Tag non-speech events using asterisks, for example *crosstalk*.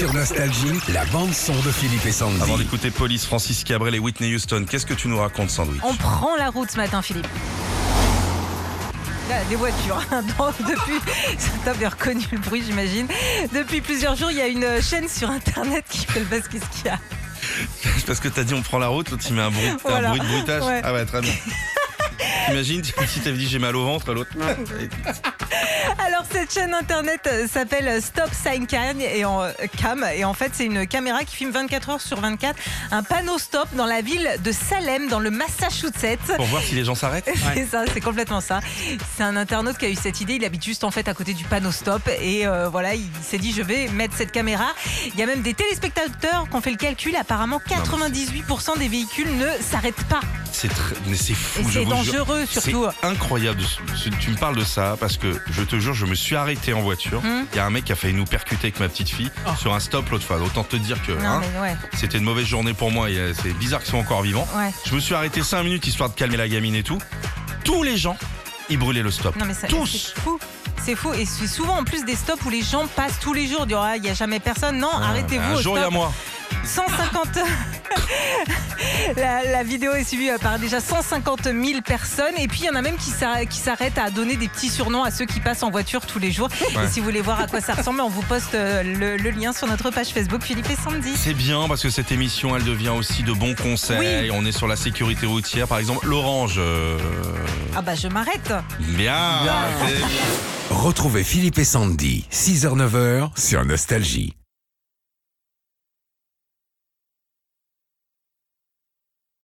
Sur Nostalgie, la bande-son de Philippe et Sandy. Avant d'écouter Police, Francis Cabrel et Whitney Houston, qu'est-ce que tu nous racontes, Sandwich On prend la route ce matin, Philippe. Là, des voitures. *laughs* Donc, depuis, t'as bien reconnu le bruit, j'imagine. Depuis plusieurs jours, il y a une chaîne sur Internet qui fait le buzz. Qu'est-ce qu'il y a? *laughs* Parce que t'as dit on prend la route, l'autre il met un bruit, t'as Voilà. un bruit de bruitage. Ouais. Ah ouais, très bien. *laughs* Imagine si t'avais dit j'ai mal au ventre, l'autre. Alors cette chaîne internet euh, s'appelle Stop Sign Cam et en, euh, Cam et en fait c'est une caméra qui filme 24 heures sur 24 un panneau stop dans la ville de Salem dans le Massachusetts. Pour voir si les gens s'arrêtent. *laughs* C'est ça, c'est complètement ça. C'est un internaute qui a eu cette idée. Il habite juste en fait à côté du panneau stop et euh, voilà, il s'est dit je vais mettre cette caméra. Il y a même des téléspectateurs qui ont fait le calcul. Apparemment, 98% des véhicules ne s'arrêtent pas. C'est très... mais c'est fou. Et je vous jure. Dangereux surtout. C'est incroyable. Tu me parles de ça parce que je te jure, je me suis arrêté en voiture. Hum. Il y a un mec qui a failli nous percuter avec ma petite fille sur un stop l'autre fois. Autant te dire que hein, ouais, c'était une mauvaise journée pour moi. et, euh, C'est bizarre qu'ils soient encore vivants. ouais. Je me suis arrêté 5 minutes histoire de calmer la gamine et tout. Tous les gens, ils brûlaient le stop. Non mais ça- Tous c'est fou. C'est fou et c'est souvent en plus des stops où les gens passent tous les jours. Ah, il n'y a jamais personne. Non, arrêtez-vous. Un jour, il y a moi. 150. *laughs* la, la vidéo est suivie par déjà 150 000 personnes. Et puis, il y en a même qui s'arrêtent à donner des petits surnoms à ceux qui passent en voiture tous les jours. Ouais. Et si vous voulez voir à quoi ça ressemble, on vous poste euh, le, le lien sur notre page Facebook Philippe et Sandy. C'est bien parce que cette émission, elle devient aussi de bons conseils. Oui. On est sur la sécurité routière. Par exemple, l'orange. euh, Ah bah, je m'arrête. Bien. C'est- Retrouvez Philippe et Sandy, 6h-9h sur Nostalgie.